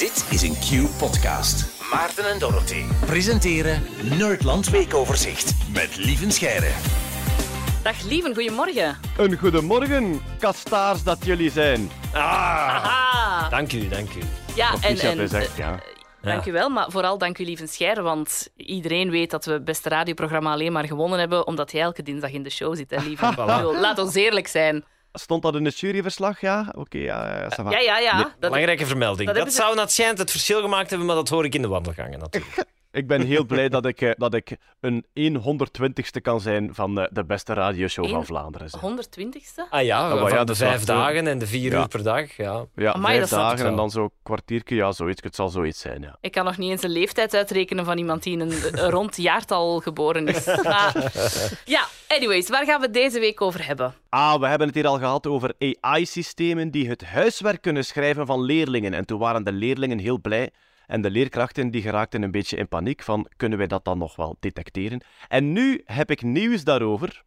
Dit is een Q-podcast. Maarten en Dorothy presenteren Nerdland Weekoverzicht met Lieven Scheire. Dag lieven, goedemorgen. Een goedemorgen, kastaars dat jullie zijn. Ah, Dank u, dank u. ja, en, en echt, ja. eh, dank u wel, maar vooral dank u lieven Scheire, want iedereen weet dat we het beste radioprogramma alleen maar gewonnen hebben omdat hij elke dinsdag in de show zit, hè, bedoel, Laat ons eerlijk zijn. Stond dat in het juryverslag? Ja, oké, ja, ja. Ja, ja, ja. Dat, Belangrijke vermelding. dat ze- zou schijnt het verschil gemaakt hebben, maar dat hoor ik in de wandelgangen natuurlijk. Ik ben heel blij dat ik, eh, dat ik een 120ste kan zijn van eh, de beste radioshow van Vlaanderen. zeg. 120ste? Ah ja, ja, de vijf dagen en de vier Ja. uur per dag. Ja. Ja, Amai, vijf dagen en dan zo'n kwartiertje, ja, zoiets. Het zal zoiets zijn, ja. Ik kan nog niet eens een leeftijd uitrekenen van iemand die in een een rond jaartal geboren is. Maar, ja, anyways, waar gaan we het deze week over hebben? Ah, we hebben het hier al gehad over AI-systemen die het huiswerk kunnen schrijven van leerlingen. En toen waren de leerlingen heel blij. En de leerkrachten die geraakten een beetje in paniek van, kunnen wij dat dan nog wel detecteren? En nu heb ik nieuws daarover.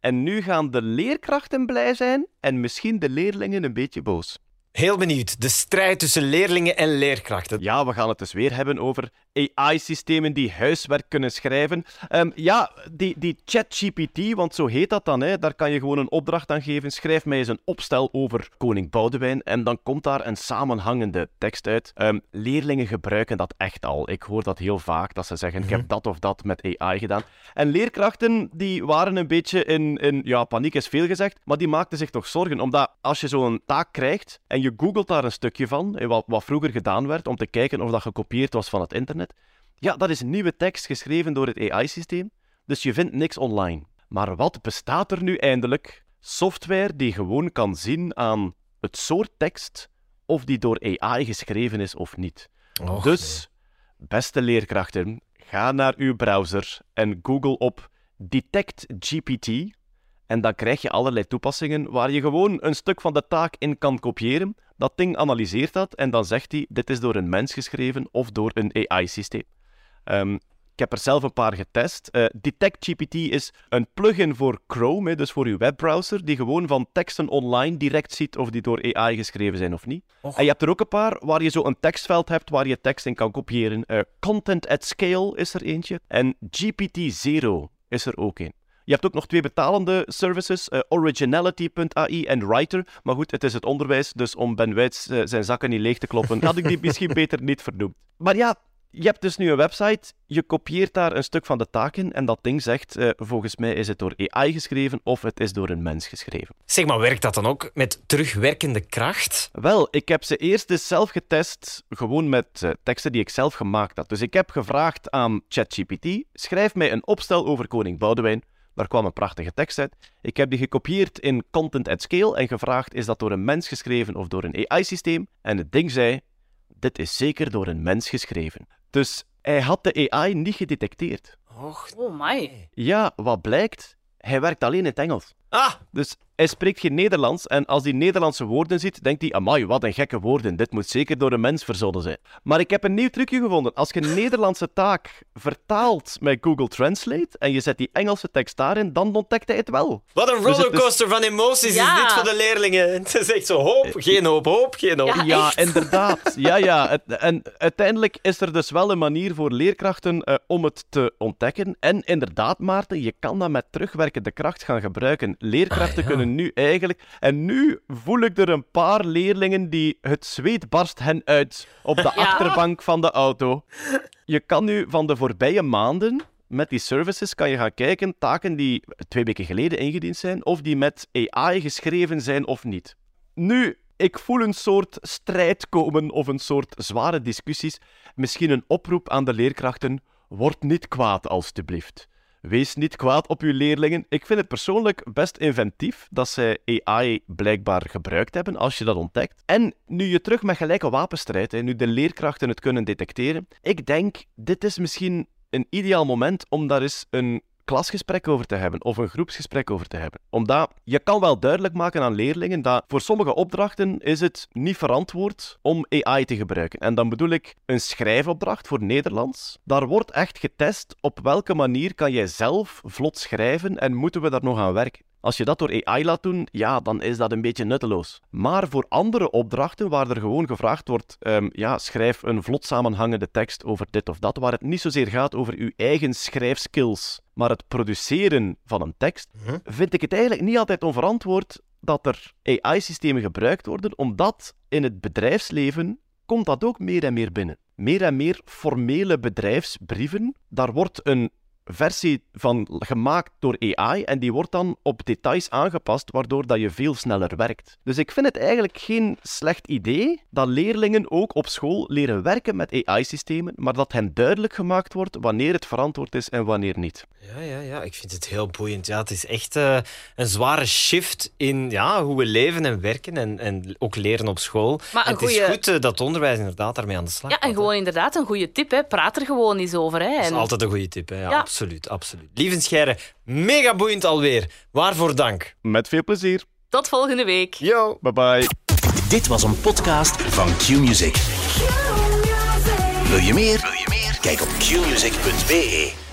En nu gaan de leerkrachten blij zijn en misschien de leerlingen een beetje boos. Heel benieuwd. De strijd tussen leerlingen en leerkrachten. Ja, we gaan het dus weer hebben over AI-systemen die huiswerk kunnen schrijven. Ehm, ja, die, die ChatGPT, want zo heet dat dan, hè, daar kan je gewoon een opdracht aan geven. Schrijf mij eens een opstel over koning Boudewijn en dan komt daar een samenhangende tekst uit. Ehm, leerlingen gebruiken dat echt al. Ik hoor dat heel vaak, dat ze zeggen, ik heb dat of dat met AI gedaan. En leerkrachten, die waren een beetje in, in ja, paniek is veel gezegd, maar die maakten zich toch zorgen, omdat als je zo'n taak krijgt en je googelt daar een stukje van, eh, wat, wat vroeger gedaan werd, om te kijken of dat gekopieerd was van het internet, ja, dat is nieuwe tekst geschreven door het AI-systeem, dus je vindt niks online. Maar wat bestaat er nu eindelijk? Software die gewoon kan zien aan het soort tekst of die door AI geschreven is of niet. Och, dus, beste leerkrachten, ga naar uw browser en google op Detect GPT. En dan krijg je allerlei toepassingen waar je gewoon een stuk van de taak in kan kopiëren. Dat ding analyseert dat en dan zegt hij: dit is door een mens geschreven of door een AI-systeem. Ehm, ik heb er zelf een paar getest. Eh, Detect GPT is een plugin voor Chrome, dus voor uw webbrowser, die gewoon van teksten online direct ziet of die door AI geschreven zijn of niet. Och. En je hebt er ook een paar waar je zo een tekstveld hebt waar je tekst in kan kopiëren. Eh, Content at Scale is er eentje. En GPT-0 is er ook een. Je hebt ook nog twee betalende services, eh, Originality.ai en Writer. Maar goed, het is het onderwijs, dus om Ben Wijts eh, zijn zakken niet leeg te kloppen, had ik die misschien beter niet vernoemd. Maar ja, je hebt dus nu een website, je kopieert daar een stuk van de taak in en dat ding zegt, eh, volgens mij is het door AI geschreven of het is door een mens geschreven. Zeg maar, werkt dat dan ook met terugwerkende kracht? Wel, ik heb ze eerst eens zelf getest, gewoon met eh, teksten die ik zelf gemaakt had. Dus ik heb gevraagd aan ChatGPT, schrijf mij een opstel over koning Boudewijn. Daar kwam een prachtige tekst uit. Ik heb die gekopieerd in Content at Scale en gevraagd, is dat door een mens geschreven of door een AI-systeem? En het ding zei, dit is zeker door een mens geschreven. Dus hij had de AI niet gedetecteerd. Och. Oh my. Ja, wat blijkt? Hij werkt alleen in het Engels. Ah, Dus hij spreekt geen Nederlands en als hij Nederlandse woorden ziet, denkt hij, amai, wat een gekke woorden, dit moet zeker door een mens verzonnen zijn. Maar ik heb een nieuw trucje gevonden. Als je een Nederlandse taak vertaalt met Google Translate en je zet die Engelse tekst daarin, dan ontdekt hij het wel. wat een Dus is- rollercoaster van emoties Ja. is dit voor de leerlingen. Het is echt zo hoop, geen hoop, hoop, geen hoop. Ja. Inderdaad. Ja, ja. Het- en uiteindelijk is er dus wel een manier voor leerkrachten eh, om het te ontdekken. En inderdaad, Maarten, je kan dat met terugwerkende kracht gaan gebruiken. Leerkrachten Ah, ja. kunnen nu eigenlijk... En nu voel ik er een paar leerlingen die het zweet barst hen uit op de Ja. achterbank van de auto. Je kan nu van de voorbije maanden met die services kan je gaan kijken, taken die twee weken geleden ingediend zijn, of die met AI geschreven zijn of niet. Nu, ik voel een soort strijd komen of een soort zware discussies. Misschien een oproep aan de leerkrachten. Word niet kwaad, alstublieft. Wees niet kwaad op uw leerlingen. Ik vind het persoonlijk best inventief dat zij AI blijkbaar gebruikt hebben, als je dat ontdekt. En nu je terug met gelijke wapenstrijd, nu de leerkrachten het kunnen detecteren, ik denk, dit is misschien een ideaal moment om daar eens een klasgesprek over te hebben, of een groepsgesprek over te hebben. Omdat je kan wel duidelijk maken aan leerlingen dat voor sommige opdrachten is het niet verantwoord om AI te gebruiken. En dan bedoel ik een schrijfopdracht voor Nederlands. Daar wordt echt getest op welke manier kan jij zelf vlot schrijven en moeten we daar nog aan werken. Als je dat door AI laat doen, ja, dan is dat een beetje nutteloos. Maar voor andere opdrachten waar er gewoon gevraagd wordt, ehm, ja, schrijf een vlot samenhangende tekst over dit of dat, waar het niet zozeer gaat over uw eigen schrijfskills, maar het produceren van een tekst, Mhm. vind ik het eigenlijk niet altijd onverantwoord dat er AI-systemen gebruikt worden, omdat in het bedrijfsleven komt dat ook meer en meer binnen. Meer en meer formele bedrijfsbrieven, daar wordt een versie van gemaakt door AI en die wordt dan op details aangepast, waardoor dat je veel sneller werkt. Dus ik vind het eigenlijk geen slecht idee dat leerlingen ook op school leren werken met AI-systemen, maar dat hen duidelijk gemaakt wordt wanneer het verantwoord is en wanneer niet. Ja, ja, ja, ik vind het heel boeiend. Ja, het is echt eh, een zware shift in ja, hoe we leven en werken en, en ook leren op school. Maar het is goed eh, dat onderwijs inderdaad daarmee aan de slag Ja, en gaat, hè. gewoon inderdaad een goede tip. Hè. Praat er gewoon eens over. Hè. Dat is altijd een goede tip, hè? Ja, Ja. Absoluut, absoluut. Lieve Scheire, mega boeiend alweer. Waarvoor dank. Met veel plezier. Tot volgende week. Yo. Bye bye. Dit was een podcast van Q-Music. Wil je meer? Wil je meer? Kijk op qmusic.be.